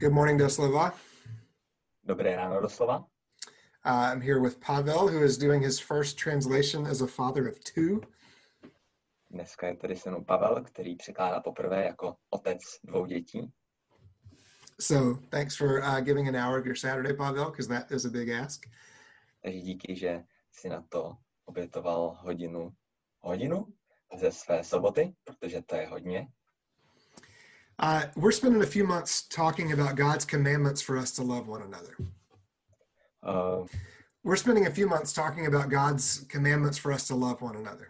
Good morning, Doslova. Dobré ráno doslova. Uh, I'm here with Pavel, who is doing his first translation as a father of two. Dneska je tady se mnou Pavel, který překládá poprvé jako otec dvou dětí. So thanks for uh, giving an hour of your Saturday, Pavel, because that is a big ask. Takže díky, že si na to obětoval hodinu, hodinu ze své soboty, protože to je hodně. Uh, we're spending a few months talking about God's commandments for us to love one another. Uh, We're spending a few months talking about God's commandments for us to love one another.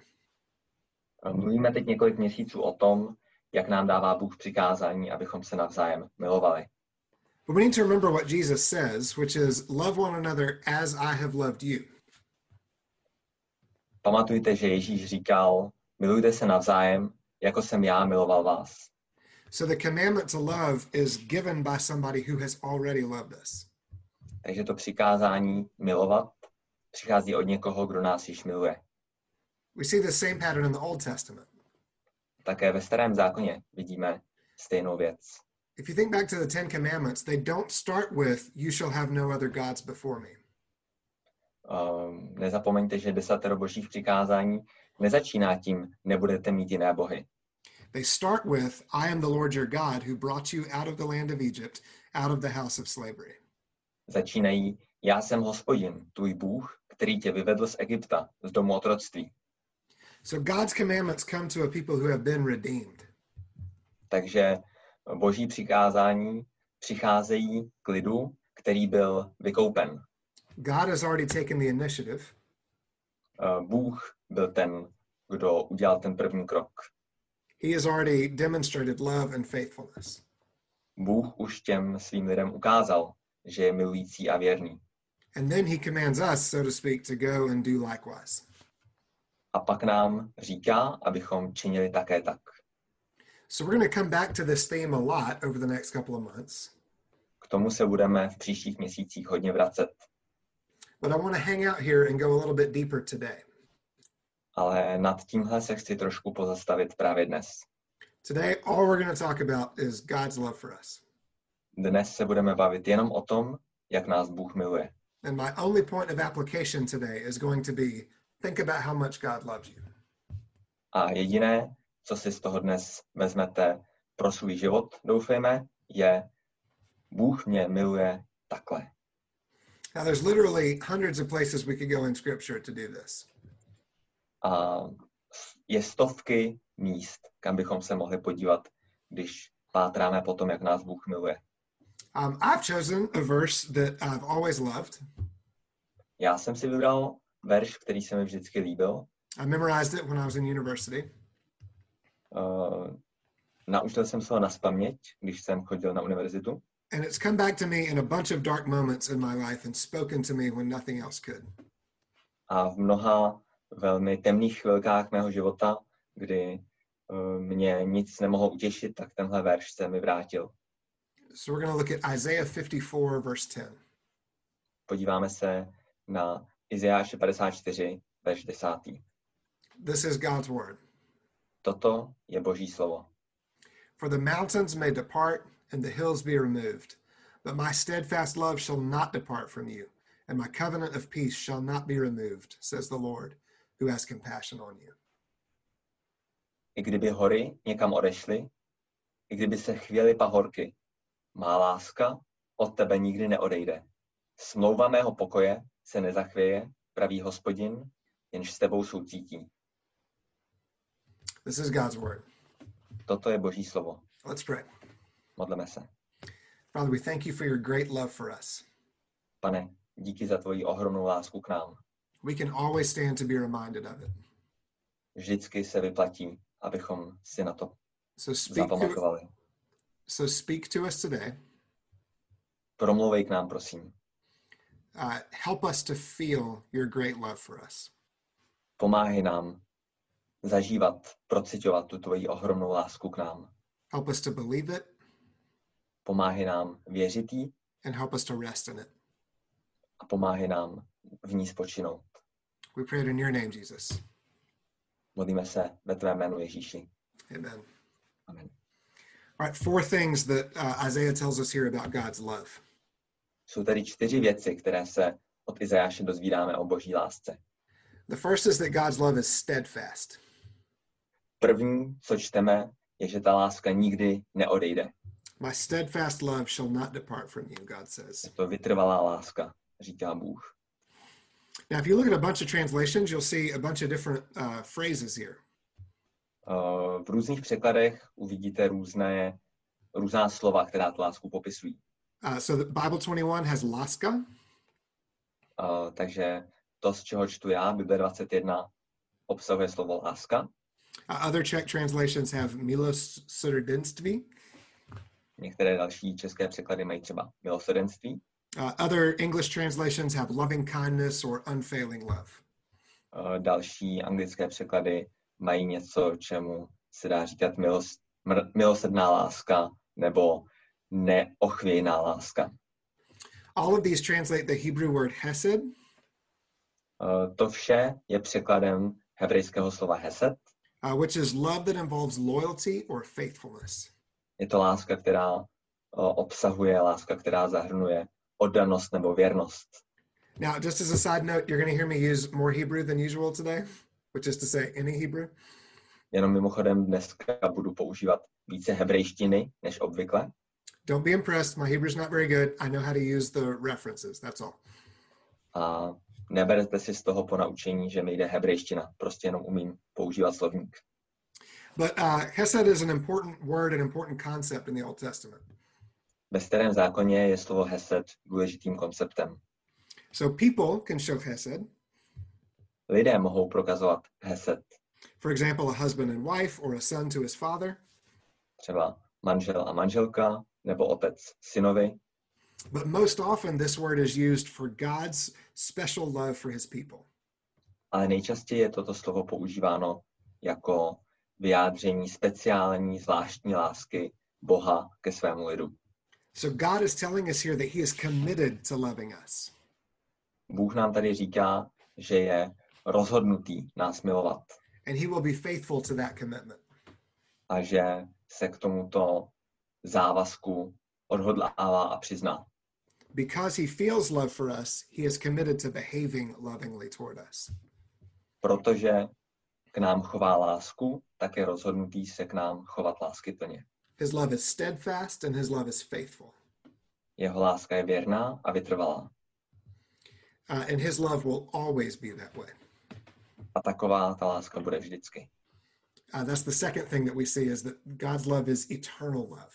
mluvíme teď několik měsíců o tom, jak nám dává Bůh přikázání, abychom se navzájem milovali. But we need to remember what Jesus says, which is love one another as I have loved you. Pamatujte, že Ježíš říkal, milujte se navzájem, jako jsem já miloval vás. So the commandment to love is given by somebody who has already loved us. Takže to přikázání milovat přichází od někoho, kdo nás již miluje. We see the same pattern in the Old Testament. Také ve starém zákoně vidíme stejnou věc. If you think back to the Ten Commandments, they don't start with, You shall have no other gods before me. Um, nezapomeňte, že desatero božích přikázání nezačíná tím, nebudete mít jiné bohy. They start with, I am the Lord your God who brought you out of the land of Egypt, out of the house of slavery. Začínají, já jsem hospodin, tvůj Bůh, který tě vyvedl z Egypta, z domu otroctví. So God's commandments come to a people who have been redeemed. Takže boží přikázání přicházejí k lidu, který byl vykoupen. God has already taken the initiative, Uh, Bůh byl ten, kdo udělal ten první krok. He has already demonstrated love and faithfulness. Bůh už těm svým lidem ukázal, že je milující a věrný. And then he commands us, so to speak, to go and do likewise. A pak nám říká, abychom činili také tak. So we're going to come back to this theme a lot over the next couple of months. K tomu se budeme v příštích měsících hodně vracet. But I want to hang out here and go a little bit deeper today. Ale nad tímhle se chci trošku pozastavit právě dnes. Today, all we're going to talk about is God's love for us. Dnes se budeme bavit jenom o tom, jak nás Bůh miluje. And my only point of application today is going to be think about how much God loves you. A jediné, co si z toho dnes vezmete pro svůj život, doufejme, je Bůh mě miluje takhle. Now, there's literally hundreds of places we could go in Scripture to do this. A je stovky míst, kam bychom se mohli podívat, když pátráme po tom, jak nás Bůh miluje. Um, I've chosen a verse that I've always loved. Já jsem si vybral verš, který se mi vždycky líbil. I memorized it when I was in university. Uh, naučil jsem se ho na spaměť, když jsem chodil na univerzitu. And it's come back to me in a bunch of dark moments in my life and spoken to me when nothing else could. A v mnoha velmi temných chvilkách mého života, kdy uh, mě nic nemohlo utěšit, tak tenhle verš se mi vrátil. So we're going to look at Isaiah 54, verse 10. Podíváme se na Izajáše 54, verš 10. This is God's word. Toto je Boží slovo. For the mountains may depart and the hills be removed, but my steadfast love shall not depart from you, and my covenant of peace shall not be removed, says the Lord, who has compassion on you. I kdyby hory někam odešly, i kdyby se chvěly pahorky, má láska od tebe nikdy neodejde. Smlouva mého pokoje se nezachvěje, pravý hospodin, jenž s tebou soucítí. This is God's word. Toto je Boží slovo. Let's pray. Modleme se. Father, we thank you for your great love for us. Pane, díky za tvoji ohromnou lásku k nám. We can always stand to be reminded of it. Vždycky se vyplatí, abychom si na to So speak to, zapamatovali. so speak to us today. Promluvej k nám, prosím. Uh, help us to feel your great love for us. Pomáhej nám zažívat, procitovat tu tvoji ohromnou lásku k nám. Help us to believe it Pomáhej nám věřit jí and help us to rest in it. a pomáhej nám v ní spočinout. We pray it in your name, Jesus. Modlíme se ve tvém jménu Ježíši. Amen. Amen. All right, four things that uh, Isaiah tells us here about God's love. Jsou tady čtyři věci, které se od Izajáše dozvídáme o boží lásce. The first is that God's love is steadfast. První, co čteme, je, že ta láska nikdy neodejde. My steadfast love shall not depart from you, God says. To vytrvalá láska, říká Bůh. Now, if you look at a bunch of translations, you'll see a bunch of different uh, phrases here. Uh, V různých překladech uvidíte různé, různá slova, která tu lásku popisují. Uh, so the Bible 21 has laska, Uh, takže to, z čeho čtu já, Bible 21, obsahuje slovo láska. uh, other Czech translations have milosrdenství, Některé další české překlady mají třeba milosrdenství. Uh, other English translations have loving kindness or unfailing love. Uh, další anglické překlady mají něco, čemu se dá říkat milos, mr, milosrdná láska nebo neochvějná láska. All of these translate the Hebrew word hesed, Uh, to vše je překladem hebrejského slova hesed. uh, which is love that involves loyalty or faithfulness. Je to láska, která uh, obsahuje, láska, která zahrnuje oddanost nebo věrnost. Now, just as a side note, you're going to hear me use more Hebrew than usual today, which is to say, any Hebrew. Jenom mimochodem dneska budu používat více hebrejštiny než obvykle. Don't be impressed. My Hebrew's not very good. I know how to use the references. That's all. A neberte si z toho po naučení, že mi jde hebrejština. Prostě jenom umím používat slovník. But uh, hesed is an important word, an important concept in the Old Testament. Ve starém zákoně je slovo hesed důležitým konceptem. So people can show hesed. Lidé mohou prokazovat hesed, For example, a husband and wife or a son to his father. třeba manžel a manželka, nebo otec synovi, But most often, this word is used for God's special love for his people. ale nejčastěji je toto slovo používáno jako vyjádření speciální, zvláštní lásky Boha ke svému lidu. So God is telling us here that he is committed to loving us. Bůh nám tady říká, že je rozhodnutý nás milovat And he will be faithful to that commitment. a že se k tomuto závazku odhodlává a přizná. Because he feels love for us, he is committed to behaving lovingly toward us. Protože k nám chová lásku, tak je rozhodnutý se k nám chovat láskyplně. His love is steadfast and his love is faithful. Jeho láska je věrná a vytrvalá. Uh, and his love will always be that way. A taková ta láska bude vždycky. Uh, that's the second thing that we see is that God's love is eternal love.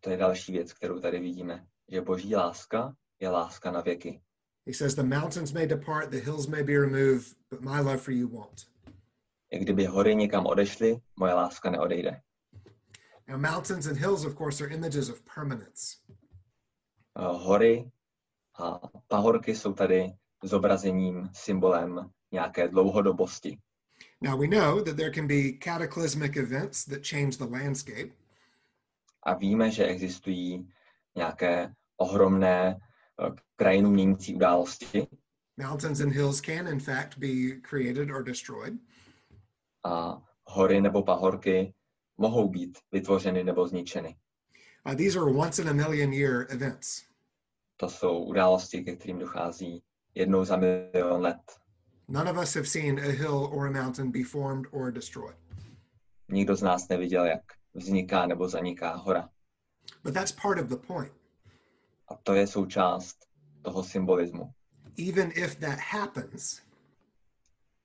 To je další věc, kterou tady vidíme, že boží láska je láska na věky. He says, The mountains may depart, the hills may be removed, but my love for you won't. I kdyby hory někam odešly, moje láska neodejde. Now, mountains and hills, of course, are images of permanence. Eh, Hory a pahorky jsou tady zobrazením, symbolem nějaké dlouhodobosti. Now, we know that there can be cataclysmic events that change the landscape, A víme, že existují nějaké ohromné eh, krajinu měnící události Mountains and hills can, in fact, be created or destroyed. a hory nebo pahorky mohou být vytvořeny nebo zničeny. Uh, these are once in a million year events. To jsou události, ke kterým dochází jednou za milion let. None of us have seen a hill or a mountain be formed or destroyed. Nikdo z nás neviděl, jak vzniká nebo zaniká hora. But that's part of the point. A to je součást toho symbolismu. Even if that happens,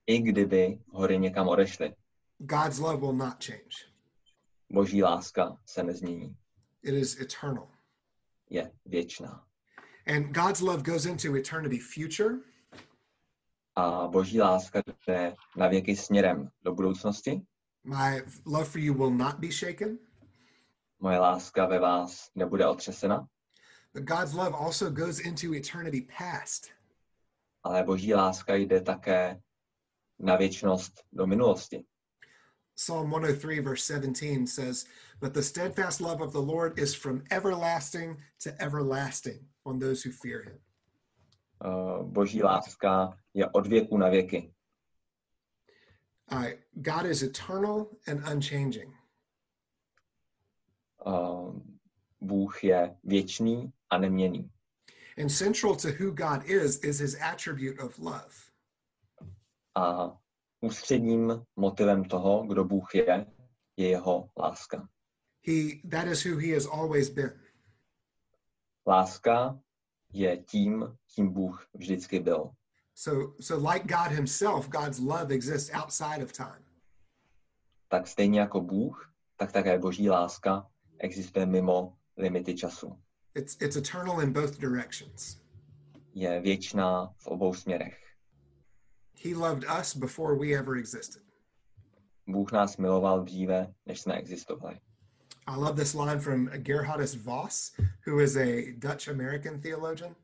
I kdyby hory někam odešly, God's love will not change. Boží láska se nezmění. It is eternal. Je věčná. And God's love goes into eternity future, A boží láska jde na věky směrem do budoucnosti. My love for you will not be shaken. Moje láska ve vás nebude otřesena, But God's love also goes into eternity past. ale boží láska jde také na věčnost do minulosti. Psalm 103, verse 17 says, But the steadfast love of the Lord is from everlasting to everlasting on those who fear him. Uh, Boží láska je od věku na věky. Uh, God is eternal and unchanging. Uh, Bůh je věčný a neměný. And central to who God is is his attribute of love. A ústředním motivem toho, kdo Bůh je, je jeho láska. He that is who he has always been. Láska je tím, kým Bůh vždycky byl. So so like God himself, God's love exists outside of time. Tak stejně jako Bůh, tak také boží láska existuje mimo limity času. It's it's eternal in both directions. Je věčná v obou směrech. He loved us before we ever existed. Bůh nás miloval dříve, než jsme existovali. I love this line from Gerhardus Voss, who is a Dutch American theologian.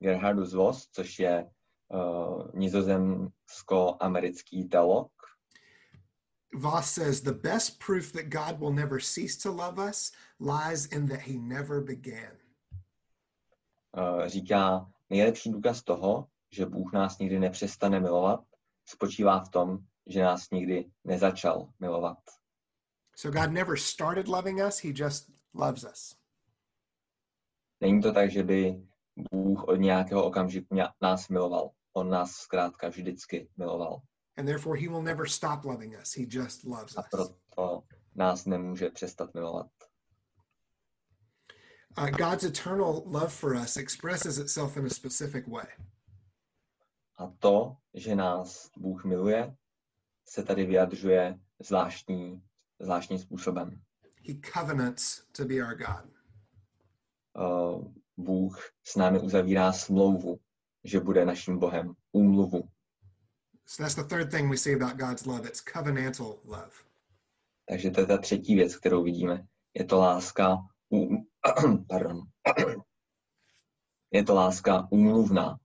Gerhardus Voss, což je uh, nizozemsko-americký teolog, Voss says the best proof that God will never cease to love us lies in that he never began. uh, říká, nejlepší důkaz toho, že Bůh nás nikdy nepřestane milovat, spočívá v tom, že nás nikdy nezačal milovat. So God never started loving us, he just loves us. Není to tak, že by Bůh od nějakého okamžiku nás miloval. On nás zkrátka vždycky miloval. And therefore he will never stop loving us. He just loves A us. proto nás nemůže přestat milovat. Uh, God's eternal love for us expresses itself in a specific way. A to, že nás Bůh miluje, se tady vyjadřuje zvláštní, zvláštním způsobem. He covenants to be our God. Uh, Bůh s námi uzavírá smlouvu, že bude naším Bohem, úmluvu. So that's the third thing we see about God's love. It's covenantal love. Takže to je ta třetí věc, kterou vidíme. Je to láska, um, pardon, je to láska úmluvná.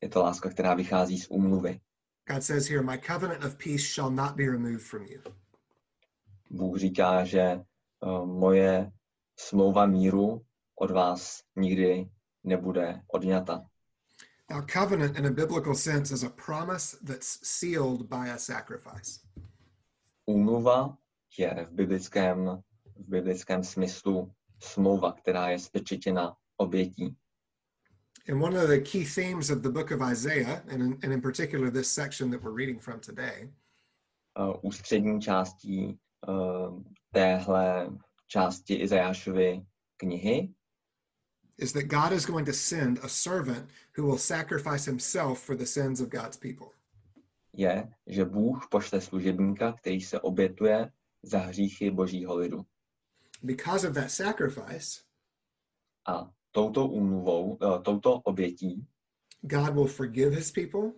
Je to láska, která vychází z úmluvy. God says here, My covenant of peace shall not be removed from you. Bůh říká, že uh, moje smlouva míru od vás nikdy nebude odňata. Now, covenant in a biblical sense is a promise that's sealed by a sacrifice. Úmluva je v biblickém, v biblickém smyslu smlouva, která je spečetěna obětí. And one of the key themes of the book of Isaiah, and in, and in particular this section that we're reading from today, Uh, ústřední částí uh, téhle části Izajášovy knihy is that God is going to send a servant who will sacrifice himself for the sins of God's people. je, že Bůh pošle služebníka, který se obětuje za hříchy božího lidu. Because of that sacrifice, A touto úmluvou, uh, touto obětí, God will forgive his people,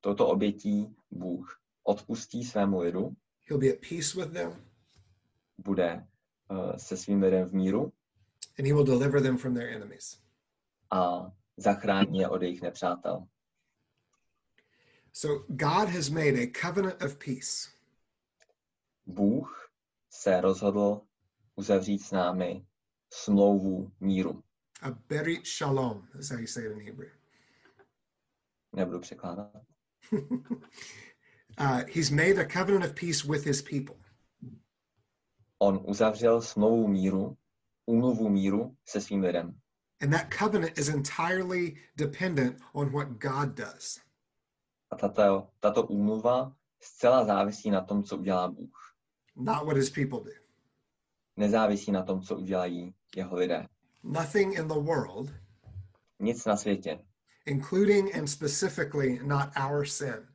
touto obětí Bůh odpustí svému lidu, he'll be at peace with them, bude uh, se svým lidem v míru and he will deliver them from their enemies. a zachrání je od jejich nepřátel. So God has made a covenant of peace. Bůh se rozhodl uzavřít s námi smlouvu míru. A berit shalom is how you say it in Hebrew. Nebudu překládat. Uh, he's made a covenant of peace with his people. On uzavřel smlouvu míru, úmluvu míru se svým lidem. And that covenant is entirely dependent on what God does. A tato, tato úmluva zcela závisí na tom, co udělá Bůh. not what his people do. Nezávisí na tom, co udělají jeho lidé. Nothing in the world, Nic na světě, including and specifically not our sin,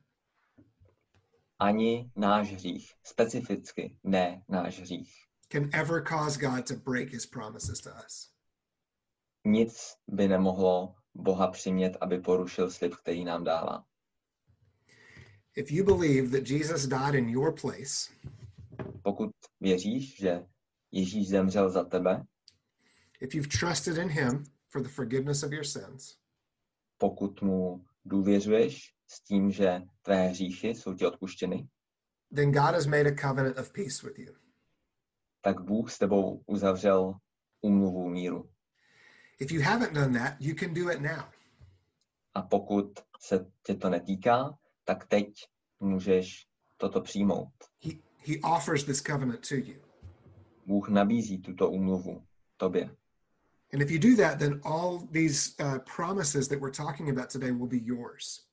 ani náš hřích, specificky ne náš hřích. can ever cause God to break his promises to us. Nic by nemohlo Boha přimět, aby porušil slib, který nám dává. If you believe that Jesus died in your place, Pokud věříš, že Ježíš zemřel za tebe, if you've trusted in him for the forgiveness of your sins, pokud mu důvěřuješ s tím, že tvé hříchy jsou ti odpuštěny, then God has made a covenant of peace with you. tak Bůh s tebou uzavřel úmluvu míru. If you haven't done that, you can do it now. A pokud se tě to netýká, tak teď můžeš toto přijmout. He, he offers this covenant to you. Bůh nabízí tuto úmluvu tobě. And if you do that, then all these uh, promises that we're talking about today will be yours.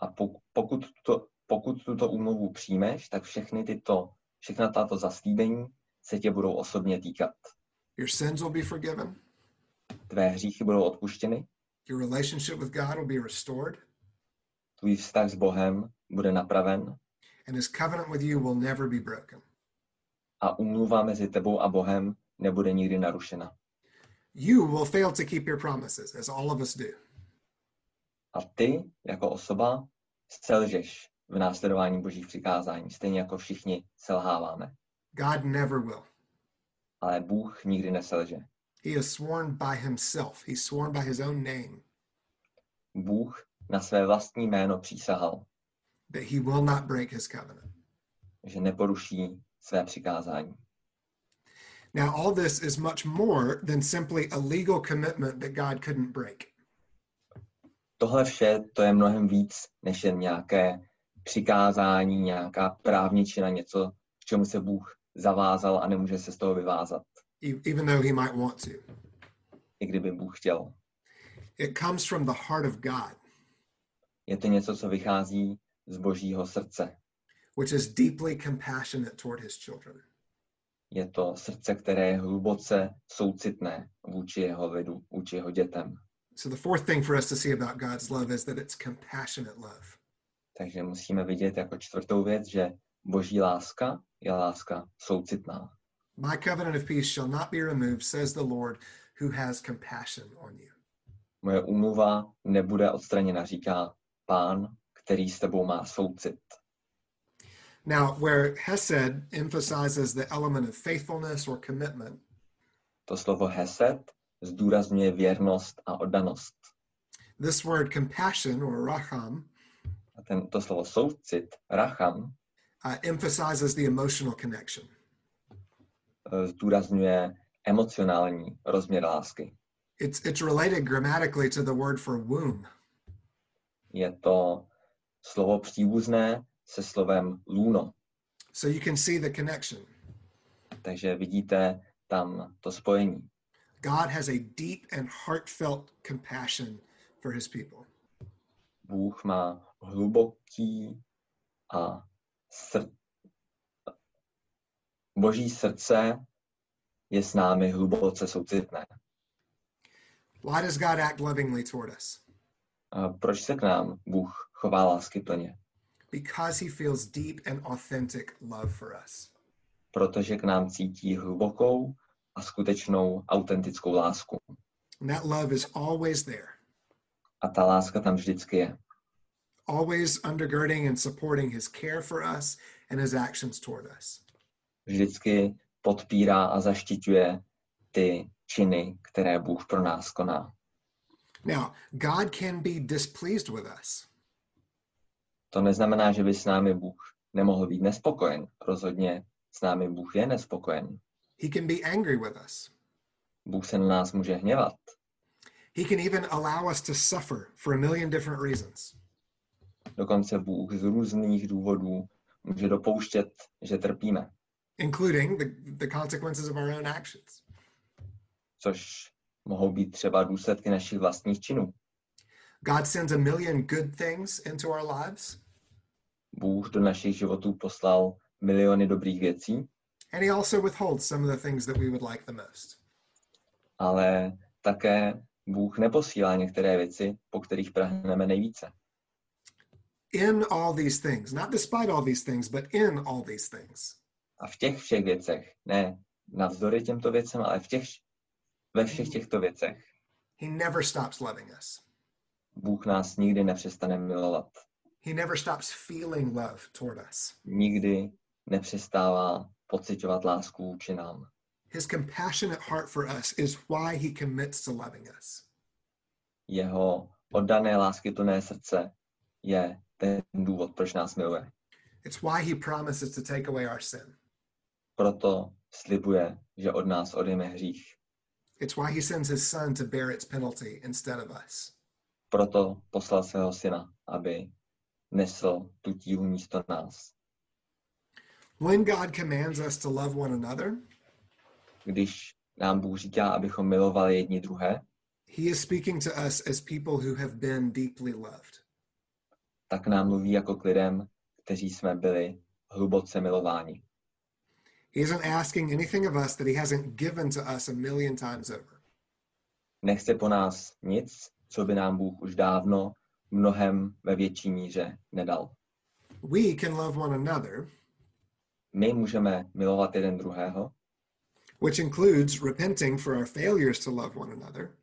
A pok- pokud, to, pokud tuto úmluvu přijmeš, tak všechny tyto, všechna tato zaslíbení se tě budou osobně týkat. Your sins will be forgiven, Tvé hříchy budou odpuštěny, your relationship with God will be restored, tvůj vztah s Bohem bude napraven and his covenant with you will never be broken. a úmluva mezi tebou a Bohem nebude nikdy narušena. You will fail to keep your promises, as all of us do. A ty, jako osoba, selžeš v následování božích přikázání, stejně jako všichni selháváme. God never will. Ale Bůh nikdy neselže. He has sworn by himself, he's sworn by his own name Bůh na své vlastní jméno přísahal, that he will not break his covenant. že neporuší své přikázání. Now, all this is much more than simply a legal commitment that God couldn't break. Tohle vše to je mnohem víc než jen nějaké přikázání, nějaká právničina, něco, k čemu se Bůh zavázal a nemůže se z toho vyvázat, e- even though he might want to. i kdyby Bůh chtěl. It comes from the heart of God, Je to něco, co vychází z božího srdce. which is deeply compassionate toward his children. Je to srdce, které je hluboce soucitné vůči jeho lidu, vůči jeho dětem. So, the fourth thing for us to see about God's love is that it's compassionate love. Takže musíme vidět jako čtvrtou věc, že boží láska je láska soucitná. My covenant of peace shall not be removed, says the Lord, who has compassion on you. Moje úmluva nebude odstraněna, říká pán, který s tebou má soucit. Now, where Hesed emphasizes the element of faithfulness or commitment, To slovo hesed zdůrazňuje věrnost a oddanost. this word compassion or racham A ten, to slovo soucit, racham, uh, emphasizes the emotional connection. eh, zdůrazňuje emocionální rozměr lásky. It's, it's related grammatically to the word for womb. Je to slovo příbuzné se slovem luno. So you can see the connection. Takže vidíte tam to spojení. God has a deep and heartfelt compassion for his people. Bůh má hluboký a sr... Boží srdce je s námi hluboce soucitné. Why does God act lovingly toward us? A proč se k nám Bůh chová lásky plně? Because he feels deep and authentic love for us. Protože k nám cítí hlubokou a skutečnou autentickou lásku. And that love is always there, A ta láska tam vždycky je. always undergirding and supporting his care for us and his actions toward us. Vždycky podpírá a zaštiťuje ty činy, které Bůh pro nás koná. Now, God can be displeased with us. To neznamená, že by s námi Bůh nemohl být nespokojen. Rozhodně s námi Bůh je nespokojen. He can be angry with us. Bůh se na nás může hněvat. He can even allow us to suffer for a million different reasons. Dokonce Bůh z různých důvodů může dopouštět, že trpíme, including the, the consequences of our own actions. což mohou být třeba důsledky našich vlastních činů. God sends a million good things into our lives, Bůh do našich životů poslal miliony dobrých věcí, and He also withholds some of the things that we would like the most. ale také Bůh neposílá některé věci, po kterých prahneme nejvíce. In all these things, not despite all these things, but in all these things, A v těch všech věcech, ne navzdory těmto věcem, ale v těch, ve všech těchto věcech, He never stops loving us. Bůh nás nikdy nepřestane milovat. He never stops feeling love toward us. Nikdy nepřestává pocitovat lásku vůči nám. His compassionate heart for us is why He commits to loving us. Jeho oddané lásky plné srdce je ten důvod, proč nás miluje. It's why He promises to take away our sin. Proto slibuje, že od nás odejme hřích. It's why He sends His Son to bear its penalty instead of us. Proto poslal svého syna, aby nesl tu tíhu místo nás. When God commands us to love one another, když nám Bůh říká, abychom milovali jedni druhé, he is speaking to us as people who have been deeply loved. tak nám mluví jako k lidem, kteří jsme byli hluboce milováni. He isn't asking anything of us that he hasn't given to us a million times over. Nechce po nás nic, co by nám Bůh už dávno mnohem ve větší míře nedal. We can love one another, My můžeme milovat jeden druhého, which includes repenting for our failures to love one another,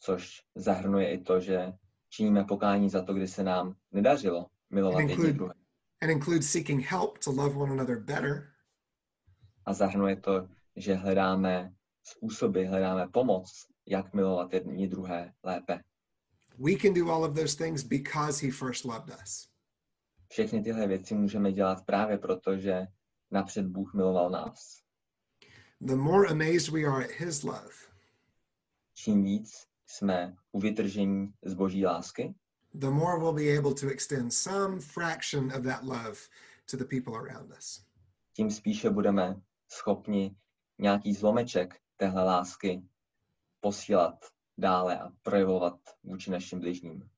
což zahrnuje i to, že činíme pokání za to, kdy se nám nedařilo milovat jedni Include- druhé. and includes seeking help to love one another better. A zahrnuje to, že hledáme způsoby, hledáme pomoc, jak milovat jedni druhé lépe. We can do all of those things because he first loved us. Všechny tyhle věci můžeme dělat právě proto, že napřed Bůh miloval nás. The more amazed we are at his love, Čím víc jsme u vytržení z boží lásky, the more we'll be able to extend some fraction of that love to the people around us. tím spíše budeme schopni nějaký zlomeček téhle lásky posílat dále a projevovat vůči našim bližním.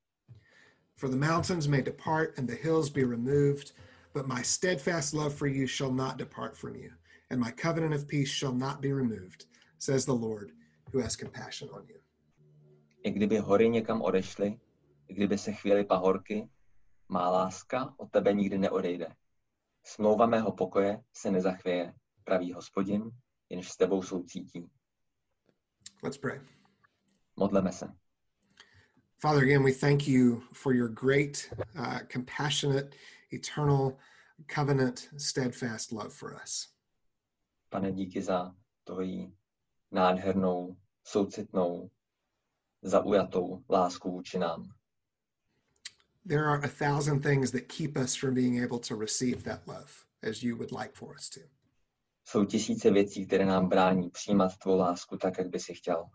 For the mountains may depart and the hills be removed, but my steadfast love for you shall not depart from you, and my covenant of peace shall not be removed, says the Lord, who has compassion on you. I kdyby hory někam odešly, i kdyby se chvíli pahorky, má láska od tebe nikdy neodejde. Smlouva mého pokoje se nezachvěje, pravý hospodin, jenž s tebou soucítí. Let's pray. Modleme se. Father, again, we thank you for your great, uh, compassionate, eternal, covenant, steadfast love for us. Pane, díky za tvoji nádhernou, soucitnou, zaujatou lásku vůči nám. There are a thousand things that keep us from being able to receive that love as you would like for us to. Jsou tisíce věcí, které nám brání přijímat tvou lásku tak, jak by si chtěl.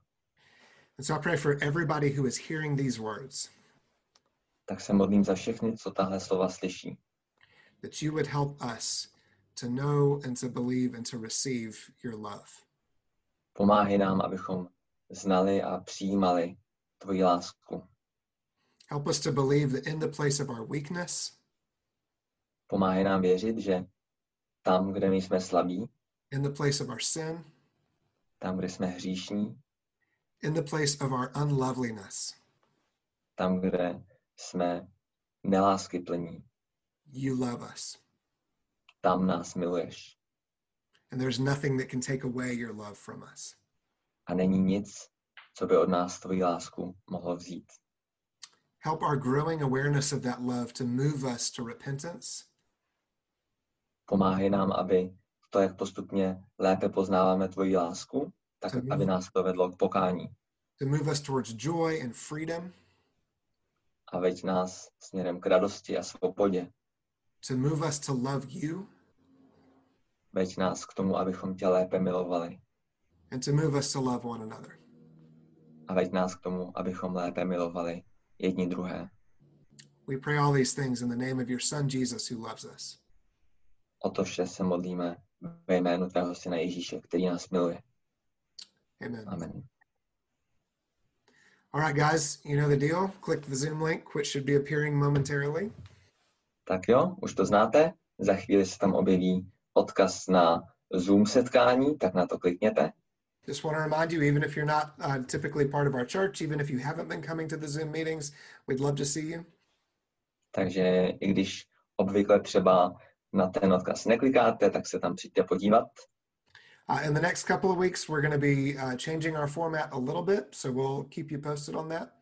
And so I pray for everybody who is hearing these words Tak se modlím za všechny, co tahle slova slyší. that you would help us to know and to believe and to receive your love. Pomáhej nám, abychom znali a přijímali tvoji lásku. Help us to believe that in the place of our weakness, Pomáhej nám věřit, že tam, kde my jsme slabí, in the place of our sin, tam, kde jsme hříšní, in the place of our unloveliness, tam, kde jsme neláskyplní, you love us. tam nás miluješ. And there's nothing that can take away your love from us. A není nic, co by od nás tvoji lásku mohlo vzít. Help our growing awareness of that love to move us to repentance, Pomáhej nám, aby to, jak postupně lépe poznáváme tvoji lásku, tak Mhm. aby nás to vedlo k pokání. to move us towards joy and freedom, A veď nás směrem k radosti a svobodě. to move us to love you, Veď nás k tomu, abychom tě lépe milovali. and to move us to love one another. A veď nás k tomu, abychom lépe milovali jedni druhé. We pray all these things in the name of your Son, Jesus, who loves us. O to vše se modlíme ve jménu tvého syna Ježíše, který nás miluje. Amen. Amen. All right, guys, you know the deal. Click the Zoom link, which should be appearing momentarily. Tak jo, už to znáte. Za chvíli se tam objeví odkaz na Zoom setkání, tak na to klikněte. Just want to remind you, even if you're not uh, typically part of our church, even if you haven't been coming to the Zoom meetings, we'd love to see you. Takže i když obvykle třeba na ten odkaz neklikáte, tak se tam přijďte podívat. Uh, in the next couple of weeks, we're going to be uh, changing our format a little bit, so we'll keep you posted on that.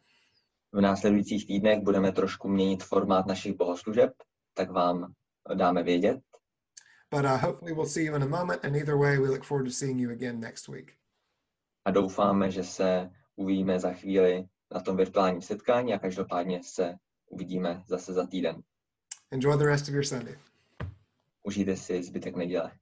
V následujících týdnech budeme trošku měnit formát našich bohoslužeb, tak vám dáme vědět. But uh, hopefully, we'll see you in a moment. And either way, we look forward to seeing you again next week. A doufáme, že se uvidíme za chvíli na tom virtuálním setkání a každopádně se uvidíme zase za týden. Enjoy the rest of your Sunday. Užijte si zbytek neděle.